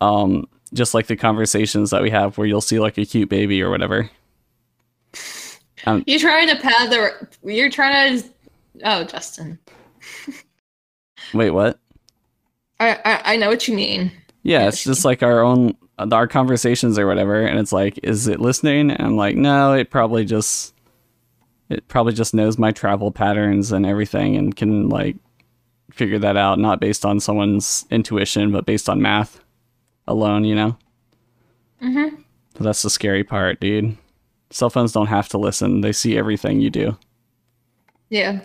um just like the conversations that we have where you'll see like a cute baby or whatever.
You're trying to pad the you're trying to Oh, Justin.
Wait what
I, I I know what you mean.
Yeah, it's just like our own our conversations or whatever, and it's like, is it listening? And I'm like, no, it probably just it probably just knows my travel patterns and everything, and can like figure that out, not based on someone's intuition, but based on math alone. You know,
Mm-hmm.
that's the scary part, dude. Cell phones don't have to listen; they see everything you do.
Yeah.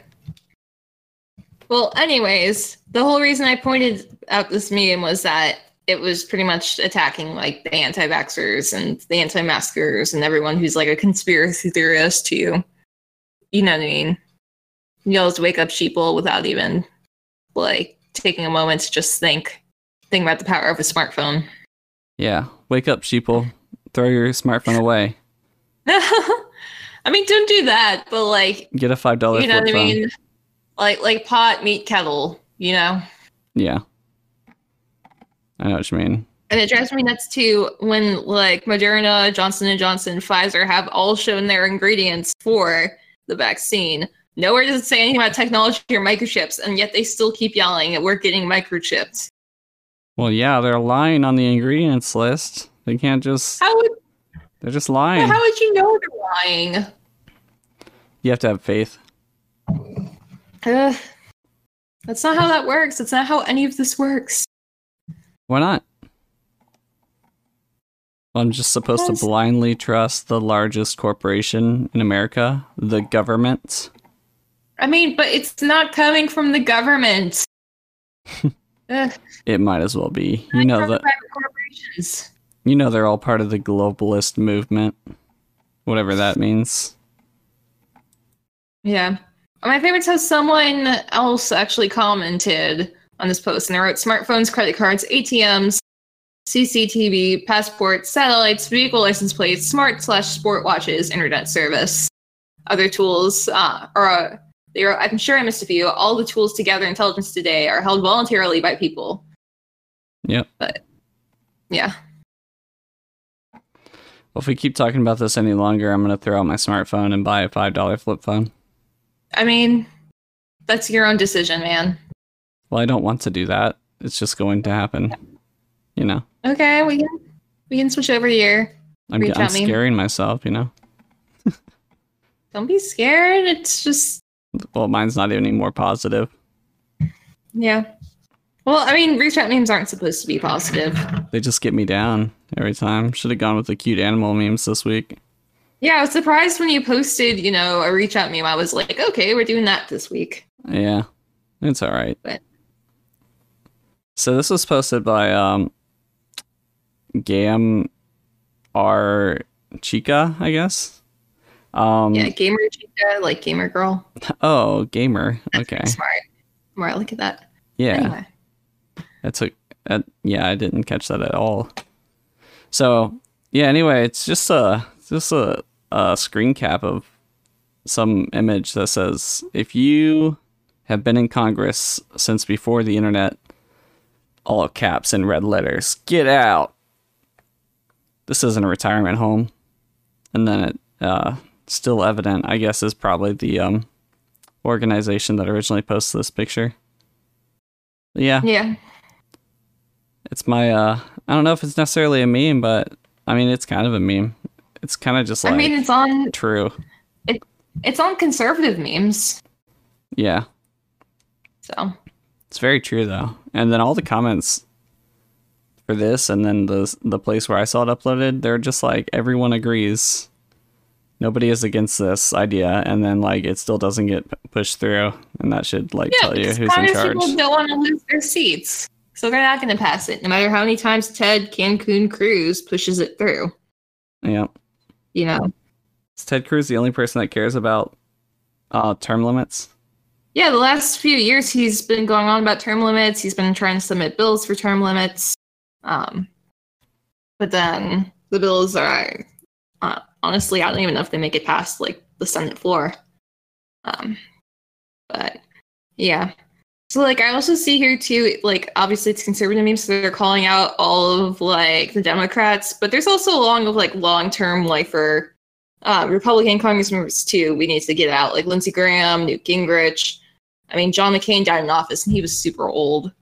Well, anyways, the whole reason I pointed out this meme was that it was pretty much attacking like the anti-vaxxers and the anti-maskers and everyone who's like a conspiracy theorist too. You know what I mean? You'll just wake up sheeple without even like taking a moment to just think think about the power of a smartphone.
Yeah, wake up, sheeple. Throw your smartphone (laughs) away.
I mean, don't do that, but like,
Get a five dollar
you know what I
phone.
Like, like pot, meat, kettle. You know.
Yeah, I know what you mean.
And it drives me nuts too when like Moderna, Johnson and Johnson, Pfizer have all shown their ingredients for the vaccine. Nowhere does it say anything about technology or microchips, and yet they still keep yelling that we're getting microchipped.
Well, yeah, they're lying on the ingredients list. They can't just.
How would
They're just lying.
how would you know they're lying?
You have to have faith.
Ugh. That's not how that works. That's not how any of this works.
Why not? I'm just supposed to blindly trust the largest corporation in America, the government.
I mean, but it's not coming from the government. (laughs)
It might as well be. You know that
corporations.
you know they're all part of the globalist movement. Whatever that means.
Yeah. My favorite's how someone else actually commented on this post and they wrote smartphones, credit cards, ATMs, CCTV, passports, satellites, vehicle license plates, smart slash sport watches, internet service, other tools, uh, or uh, they wrote, I'm sure I missed a few. All the tools to gather intelligence today are held voluntarily by people.
Yeah.
But yeah.
Well, if we keep talking about this any longer, I'm gonna throw out my smartphone and buy a five dollar flip phone.
I mean, that's your own decision, man.
Well, I don't want to do that. It's just going to happen. You know,
Okay, we can we can switch over here.
I'm, I'm
me.
scaring myself. You know,
Don't be scared. It's just
well, mine's not any more positive.
Yeah. Well, I mean, reach out memes aren't supposed to be positive.
They just get me down every time. Should have gone with the cute animal memes this week.
Yeah, I was surprised when you posted, you know, a reach out meme. I was like, okay, we're doing that this week.
Yeah, it's all right.
But-
So this was posted by um, Gam R Chica, I guess. Um,
Yeah, gamer chica, like gamer girl.
Oh, gamer.
That's
Okay.
smart. Smart, look at that.
Yeah.
Anyway.
That took. Uh, yeah, I didn't catch that at all. So yeah. Anyway, it's just a just a, a screen cap of some image that says, "If you have been in Congress since before the internet, all caps in red letters, get out." This isn't a retirement home, and then it uh, still evident. I guess is probably the um, organization that originally posted this picture. Yeah,
Yeah.
it's my uh I don't know if it's necessarily a meme, but I mean it's kind of a meme. It's kind of just like
I mean, it's on
true.
it's on conservative memes.
Yeah.
So
It's very true though. And then all the comments for this and then the the place where I saw it uploaded, they're just like everyone agrees. Nobody is against this idea and then like it still doesn't get pushed through and that should like
yeah,
tell you who's in charge.
people don't want to lose their seats, so they're not going to pass it, no matter how many times Ted Cancun Cruz pushes it through.
Yeah.
You know.
Is Ted Cruz the only person that cares about uh term limits?
Yeah, the last few years he's been going on about term limits. He's been trying to submit bills for term limits. Um, but then the bills are uh, honestly, I don't even know if they make it past like the Senate floor. Um, but yeah. So like I also see here too, like obviously it's conservative memes, so they're calling out all of like the Democrats, but there's also a long of like long term lifer uh, Republican Congress members too. We need to get out like Lindsey Graham, Newt Gingrich. I mean, John McCain died in office and he was super old.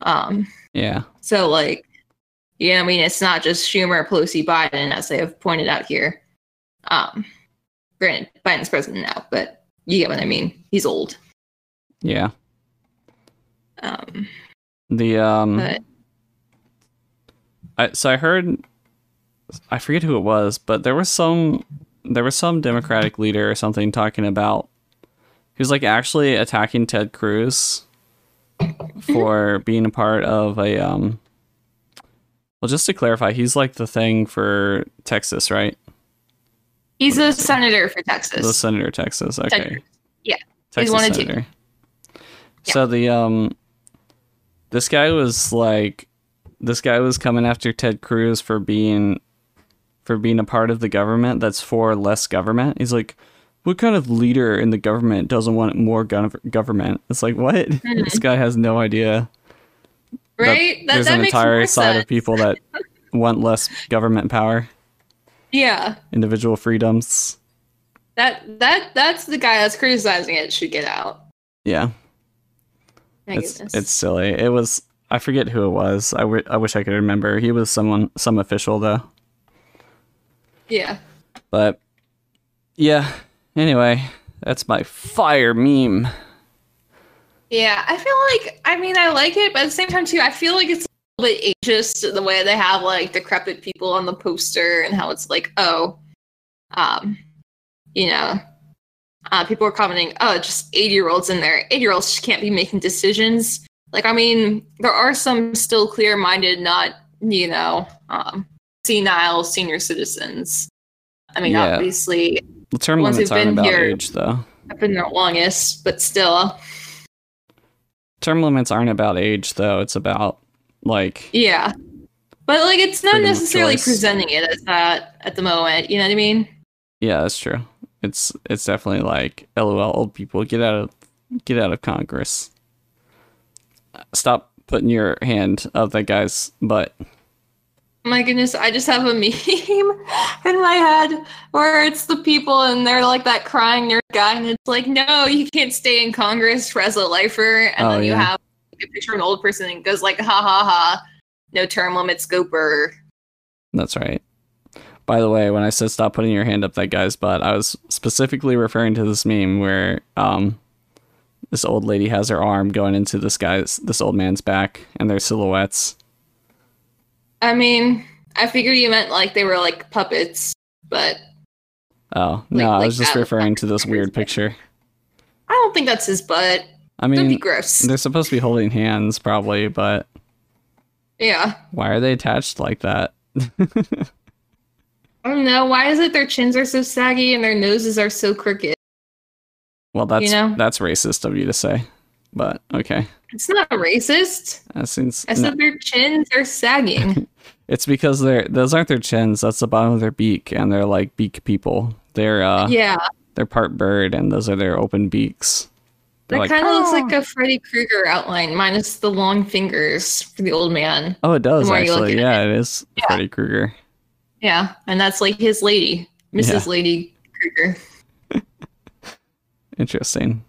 Um,
Yeah.
so like, yeah, I mean, it's not just Schumer, Pelosi, Biden, as they have pointed out here. Um, granted, Biden's president now, but you get what I mean. He's old.
Yeah.
Um,
The um
but
I, so I heard, I forget who it was, but there was some, there was some Democratic leader or something talking about, he was like actually attacking Ted Cruz for (laughs) being a part of a, um, well, just to clarify, he's like the thing for Texas, right?
he's a senator for Texas.
The senator of Texas. Okay.
Yeah.
Texas
one of two.
senator. So the um, this guy was like, this guy was coming after Ted Cruz for being, for being a part of the government that's for less government. He's like, what kind of leader in the government doesn't want more gov- government? It's like what? (laughs) Hmm. this guy has no idea. that
right? That,
there's
that
an entire side
sense.
of people that (laughs) want less government power,
Yeah.
individual freedoms.
That that that's the guy that's criticizing it should get out.
Yeah.
My
it's
goodness.
it's silly. It was I forget who it was. I, w- I wish I could remember. He was someone some official though.
yeah.
But yeah. Anyway, that's my fire meme.
Yeah, I feel like I mean I like it, but at the same time too, I feel like it's a little bit ageist the way they have like decrepit people on the poster and how it's like, oh, um, you know, uh, people are commenting, oh, just 80 year olds in there. 80 year olds can't be making decisions. Like, I mean, there are some still clear minded, not, you know, um, senile senior citizens. I mean,
Yeah.
obviously,
The term
Once
limits aren't
been
about
here-
age, though.
I've been there longest, but still,
Term limits aren't about age, though. It's about like
yeah. But like, it's not necessarily presenting it as that at the moment. You know what I mean?
yeah, that's true. It's it's definitely like LOL old people get out of get out of Congress. Stop putting your hand up that guy's butt.
Oh my goodness, I just have a (laughs) meme in my head where it's the people and they're like that crying nerd guy, and it's like, no, you can't stay in Congress for as a lifer. And
Oh,
then you
yeah.
have a picture of an old person and goes like, ha ha ha, no term limits, go burr.
That's right. By the way, when I said stop putting your hand up that guy's butt, I was specifically referring to this meme where um this old lady has her arm going into this guy's this old man's back and their silhouettes.
I mean, I figured you meant like they were like puppets, but
Oh, no,
Like-
I
like
was just referring to this weird picture.
I don't think that's his butt.
I
That'd be
mean,
gross.
they're supposed to be holding hands probably, but
Yeah.
why are they attached like that? (laughs)
I don't know. Why is it their chins are so saggy and their noses are so crooked?
Well, that's
know?
that's racist of you to say. But okay.
It's not racist.
That seems
I
no,
said their chins are sagging. (laughs)
it's because they're those aren't their chins, that's the bottom of their beak and they're like beak people. They're uh
yeah.
they're part bird and those are their open beaks. They're
That
like,
kind of looks
"Oh."
like a Freddy Krueger outline, minus the long fingers for the old man.
Oh, it does
the more you look
actually. Yeah, it is
Yeah.
Freddy Krueger.
Yeah, and that's like his lady, Mrs.
Yeah.
Lady Krueger. (laughs)
Interesting.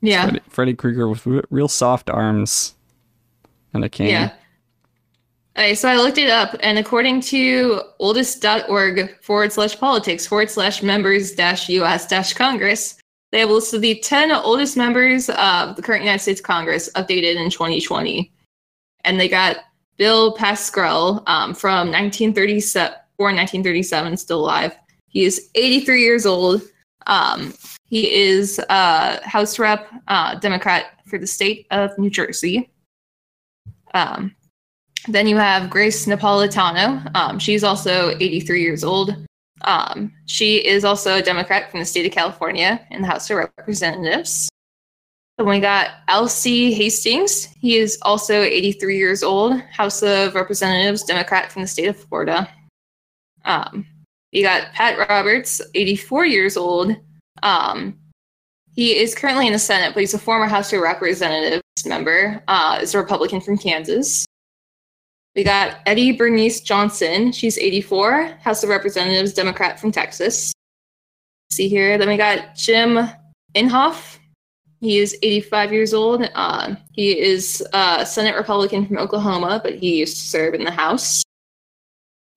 Yeah,
Freddy, Freddy Krueger with real soft arms and a cane.
yeah. Okay, so I looked it up, and according to oldest.org forward slash politics forward slash members dash US dash Congress, they have listed the 10 oldest members of the current United States Congress updated in 2020. And they got Bill Pascrell um, from 1937, born 1937, still alive. He is 83 years old. Um, he is uh, House Rep, uh, Democrat for the state of New Jersey. Um, then you have Grace Napolitano. Um, she's also 83 years old. Um, she is also a Democrat from the state of California in the House of Representatives. Then we got Alcee Hastings. He is also 83 years old, House of Representatives, Democrat from the state of Florida. Um, you got Pat Roberts, 84 years old. Um, he is currently in the Senate, but he's a former House of Representatives member. Uh, is a Republican from Kansas. We got Eddie Bernice Johnson. She's 84, House of Representatives, Democrat from Texas. See here. Then we got Jim Inhofe. He is 85 years old. Uh, he is a Senate Republican from Oklahoma, but he used to serve in the House.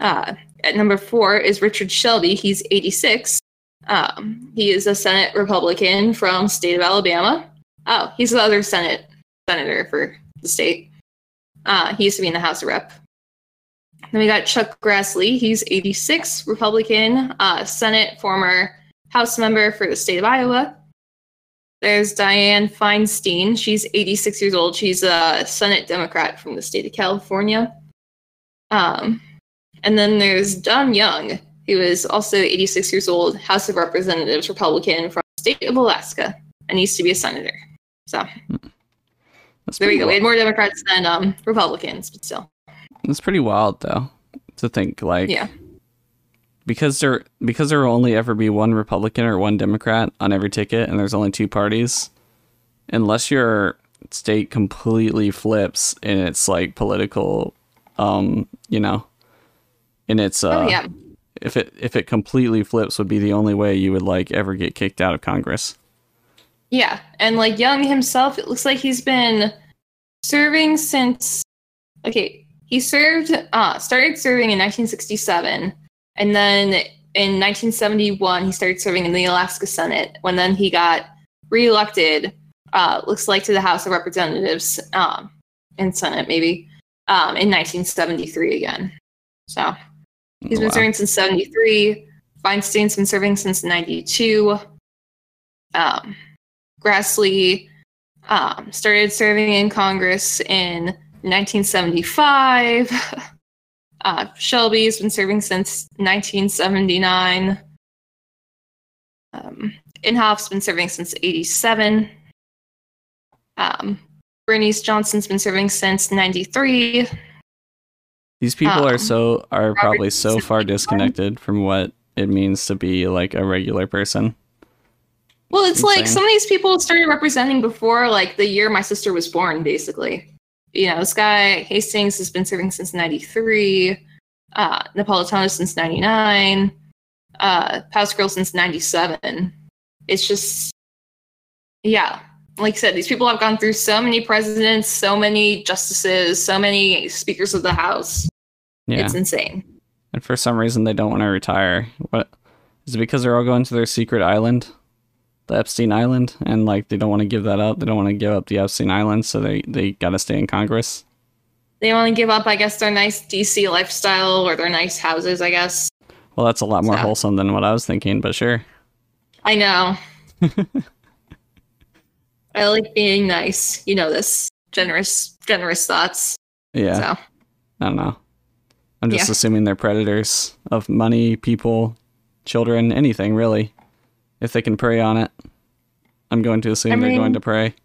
Uh, at number four is Richard Shelby. He's 86. Um, he is a Senate Republican from state of Alabama. Oh, he's the other Senate senator for the state. Uh, he used to be in the House of Rep. Then we got Chuck Grassley. He's 86, Republican, uh, Senate, former House member for the state of Iowa. There's Dianne Feinstein. She's 86 years old. She's a Senate Democrat from the state of California. Um, and then there's Don Young, who is also 86 years old, House of Representatives, Republican from the state of Alaska, and used to be a senator. So
That's
there we go. We had more Democrats than um, Republicans, but still.
It's pretty wild though to think like
Yeah.
because there because there will only ever be one Republican or one Democrat on every ticket, and there's only two parties. Unless your state completely flips in its like political, um, you know, in its uh,
oh yeah.
if it if it completely flips would be the only way you would like ever get kicked out of Congress.
Yeah. And like Young himself, it looks like he's been serving since okay, he served uh started serving in 1967 and then in 1971 he started serving in the Alaska Senate when then he got reelected uh looks like to the House of Representatives um and Senate maybe um, in 1973 again. So he's been
Wow.
serving since 73. Feinstein's been serving since 92. Um, Grassley um, started serving in Congress in 1975. (laughs) Uh, Shelby's been serving since 1979. Um, Inhofe's been serving since 87. Um, Bernice Johnson's been serving since 93.
These people are
Um,
so are probably so far disconnected from what it means to be like a regular person.
Well, it's like some of these people started representing before like the year my sister was born, basically. You know, this guy Hastings has been serving since '93, uh, Napolitano since '99, uh, Pascal since '97. It's just, yeah, like I said, these people have gone through so many presidents, so many justices, so many speakers of the House.
Yeah.
It's insane.
and for some reason they don't want to retire. What is it because they're all going to their secret island? The Epstein Island, and like they don't want to give that up. They don't want to give up the Epstein Island, so they they got to stay in Congress.
They want to give up, I guess, their nice DC lifestyle or their nice houses, I guess.
Well, that's a lot more
So-
wholesome than what I was thinking, but sure.
I know. (laughs) I like being nice. You know this. Generous, generous thoughts.
Yeah,
So
I don't know. I'm just
Yeah.
assuming they're predators of money, people, children, anything really. If they can prey on it, I'm going to assume
I
they're going to prey.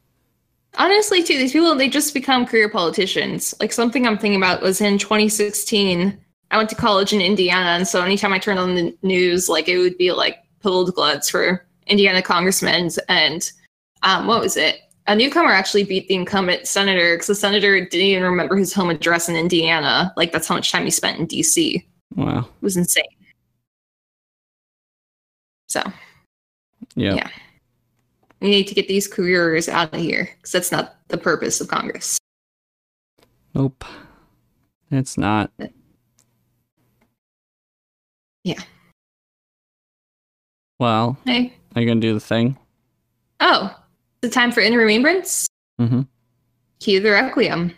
honestly, too, these people they just become career politicians. Like something I'm thinking about was in 2016. I went to college in Indiana, and so anytime I turned on the news, like it would be like political ads for Indiana congressmen. And um, what was it? A newcomer actually beat the incumbent senator because the senator didn't even remember his home address in Indiana. Like that's how much time he spent in DC.
Wow.
It was insane. So
Yep.
Yeah. we need to get these careers out of here because that's not the purpose of Congress.
Nope. It's not.
Yeah.
Well,
Hey.
are you gonna do the thing?
Oh, the time for in remembrance.
Mm-hmm.
Cue the requiem.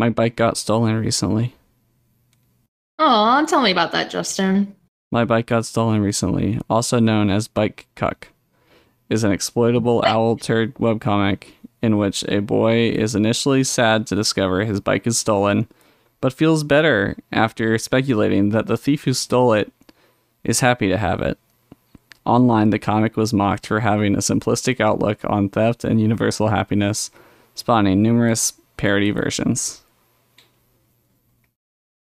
My bike got stolen recently.
Oh, tell me about that, Justin.
My bike got stolen recently, also known as Bike Cuck, is an exploitable owl turd webcomic in which a boy is initially sad to discover his bike is stolen, but feels better after speculating that the thief who stole it is happy to have it. Online, the comic was mocked for having a simplistic outlook on theft and universal happiness, spawning numerous parody versions.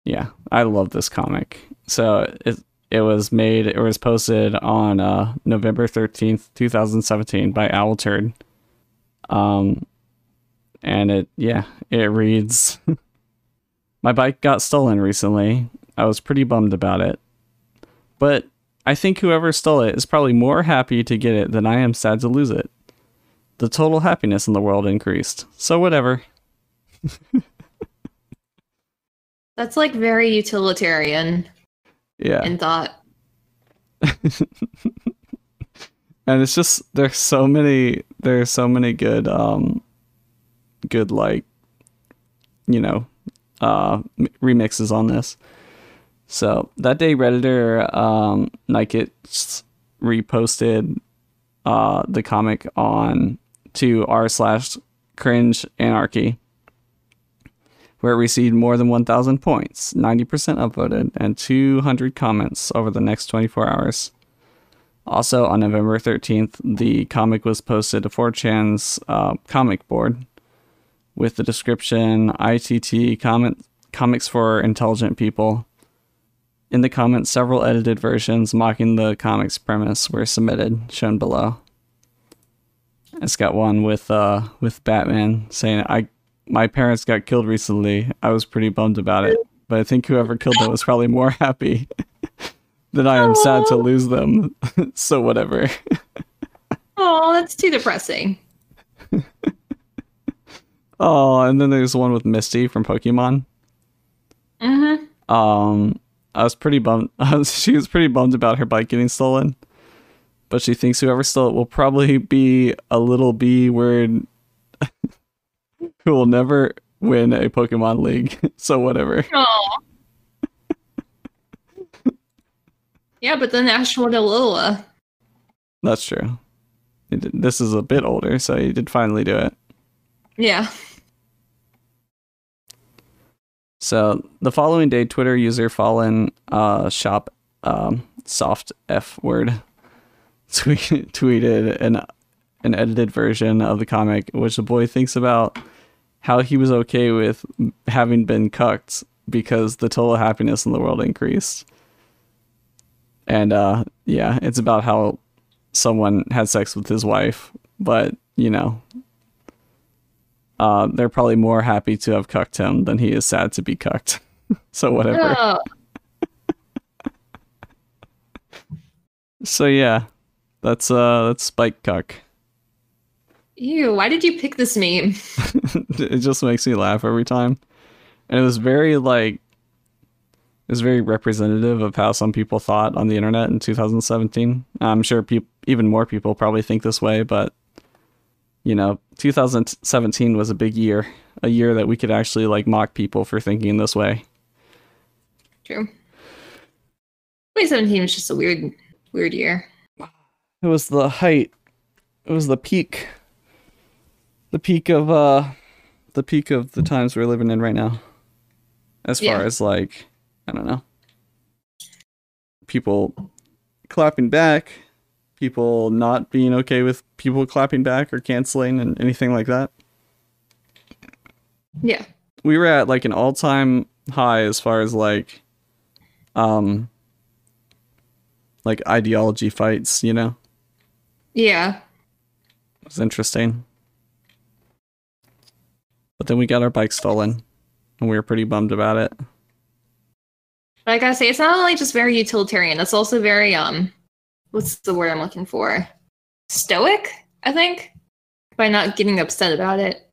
Yeah, I love this comic. So it it was made it was posted on uh, November 13th, 2017 by Owl Turd. Um and it yeah, it reads (laughs) My bike got stolen recently. I was pretty bummed about it. But I think whoever stole it is probably more happy to get it than I am sad to lose it. The total happiness in the world increased. So whatever. (laughs)
That's like very utilitarian
Yeah.
in thought. (laughs)
and it's just there's so many there's so many good um good like you know uh remixes on this. So that day redditor um Nike reposted uh the comic on to r slash cringe anarchy where it received more than 1000 points 90% upvoted and 200 comments over the next 24 hours also, on November 13th, the comic was posted to 4chan's uh, comic board with the description ITT comment, Comics for Intelligent People. In the comments, several edited versions mocking the comic's premise were submitted, shown below. It's got one with uh, with Batman saying, "I my parents got killed recently. I was pretty bummed about it, but I think whoever killed them was probably more (laughs) happy than I am sad to lose them. (laughs) so whatever."
Oh, that's too depressing. (laughs)
Oh, and then there's one with Misty from Pokemon.
Mm-hmm.
Um, I was pretty bummed. (laughs) she was pretty bummed about her bike getting stolen, but she thinks whoever stole it will probably be a little B word who will never win a Pokemon League. so whatever.
Oh. Yeah, but then Ash won Alola.
That's true. This is a bit older, so he did finally do it.
Yeah.
So the following day, Twitter user Fallen uh, Shop um, Soft F word (laughs) tweet, tweeted an an edited version of the comic, which the boy thinks about how he was okay with having been cucked because the total happiness in the world increased. And uh, yeah, it's about how someone had sex with his wife, but you know, uh, they're probably more happy to have cucked him than he is sad to be cucked. (laughs) so whatever.
Oh.
So yeah, that's uh that's Bike Cuck.
Ew, why did you pick this meme? (laughs)
it just makes me laugh every time. And it was very like it was very representative of how some people thought on the internet in 2017. I'm sure peop- even more people probably think this way, but you know, 2017 was a big year, a year that we could actually like mock people for thinking this way.
True. 2017 was just a weird, weird year.
It was the height. It was the peak. The peak of uh the peak of the times we're living in right now. As far as like, I don't know. People clapping back, people not being okay with people clapping back or canceling and anything like that.
Yeah.
we were at like an all-time high as far as like um like ideology fights you know
Yeah.
it was interesting but then we got our bike stolen and we were pretty bummed about it
But I gotta say, it's not only just very utilitarian, it's also very, um, what's the word I'm looking for? Stoic, I think? By not getting upset about it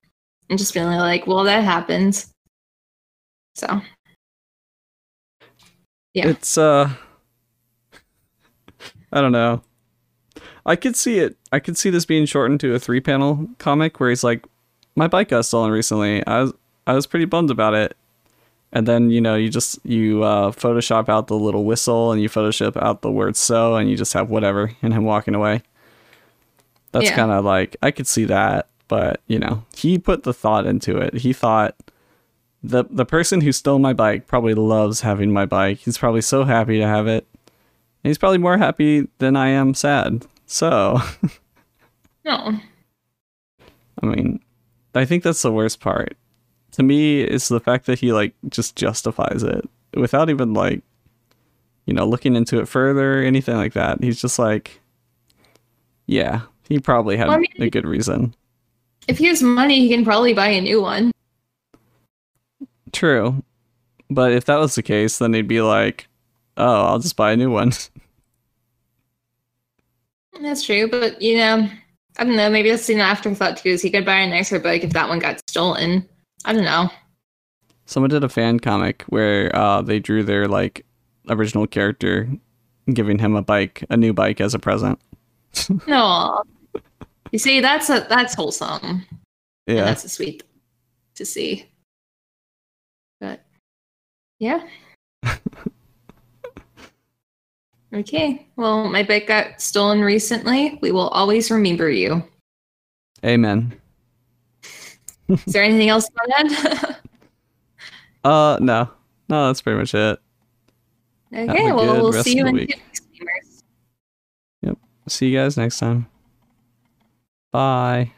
and just feeling like, well, that happened. So, Yeah.
it's uh (laughs) i don't know i could see it i could see this being shortened to a three panel comic where he's like my bike got stolen recently i was i was pretty bummed about it and then you know you just you uh, photoshop out the little whistle and you photoshop out the word so and you just have whatever and him walking away that's
Yeah.
kind of like i could see that but you know he put the thought into it he thought the the person who stole my bike probably loves having my bike he's probably so happy to have it and he's probably more happy than i am sad so (laughs)
no.
I mean, I think that's the worst part. To me, it's the fact that he like just justifies it without even like, you know, looking into it further or anything like that. He's just like, yeah, he probably had
Well, I mean-
a good reason.
If he has money, he can probably buy a new one.
True, but if that was the case, then he'd be like, oh, I'll just buy a new one. (laughs)
That's true, but you know, I don't know. Maybe that's an afterthought too. Is he could buy a nicer bike if that one got stolen? I don't know.
Someone did a fan comic where uh, they drew their like original character giving him a bike, a new bike as a present. (laughs)
No, you see, that's a that's wholesome. And
Yeah.
that's a sweet to see. But yeah. (laughs) okay. Well, my bike got stolen recently. We will always remember you.
Amen.
Is there anything else to add? (laughs)
Uh, no, no, that's pretty much it.
okay. Well, we'll see you in
week.
two weeks, gamers.
See you guys next time. Bye.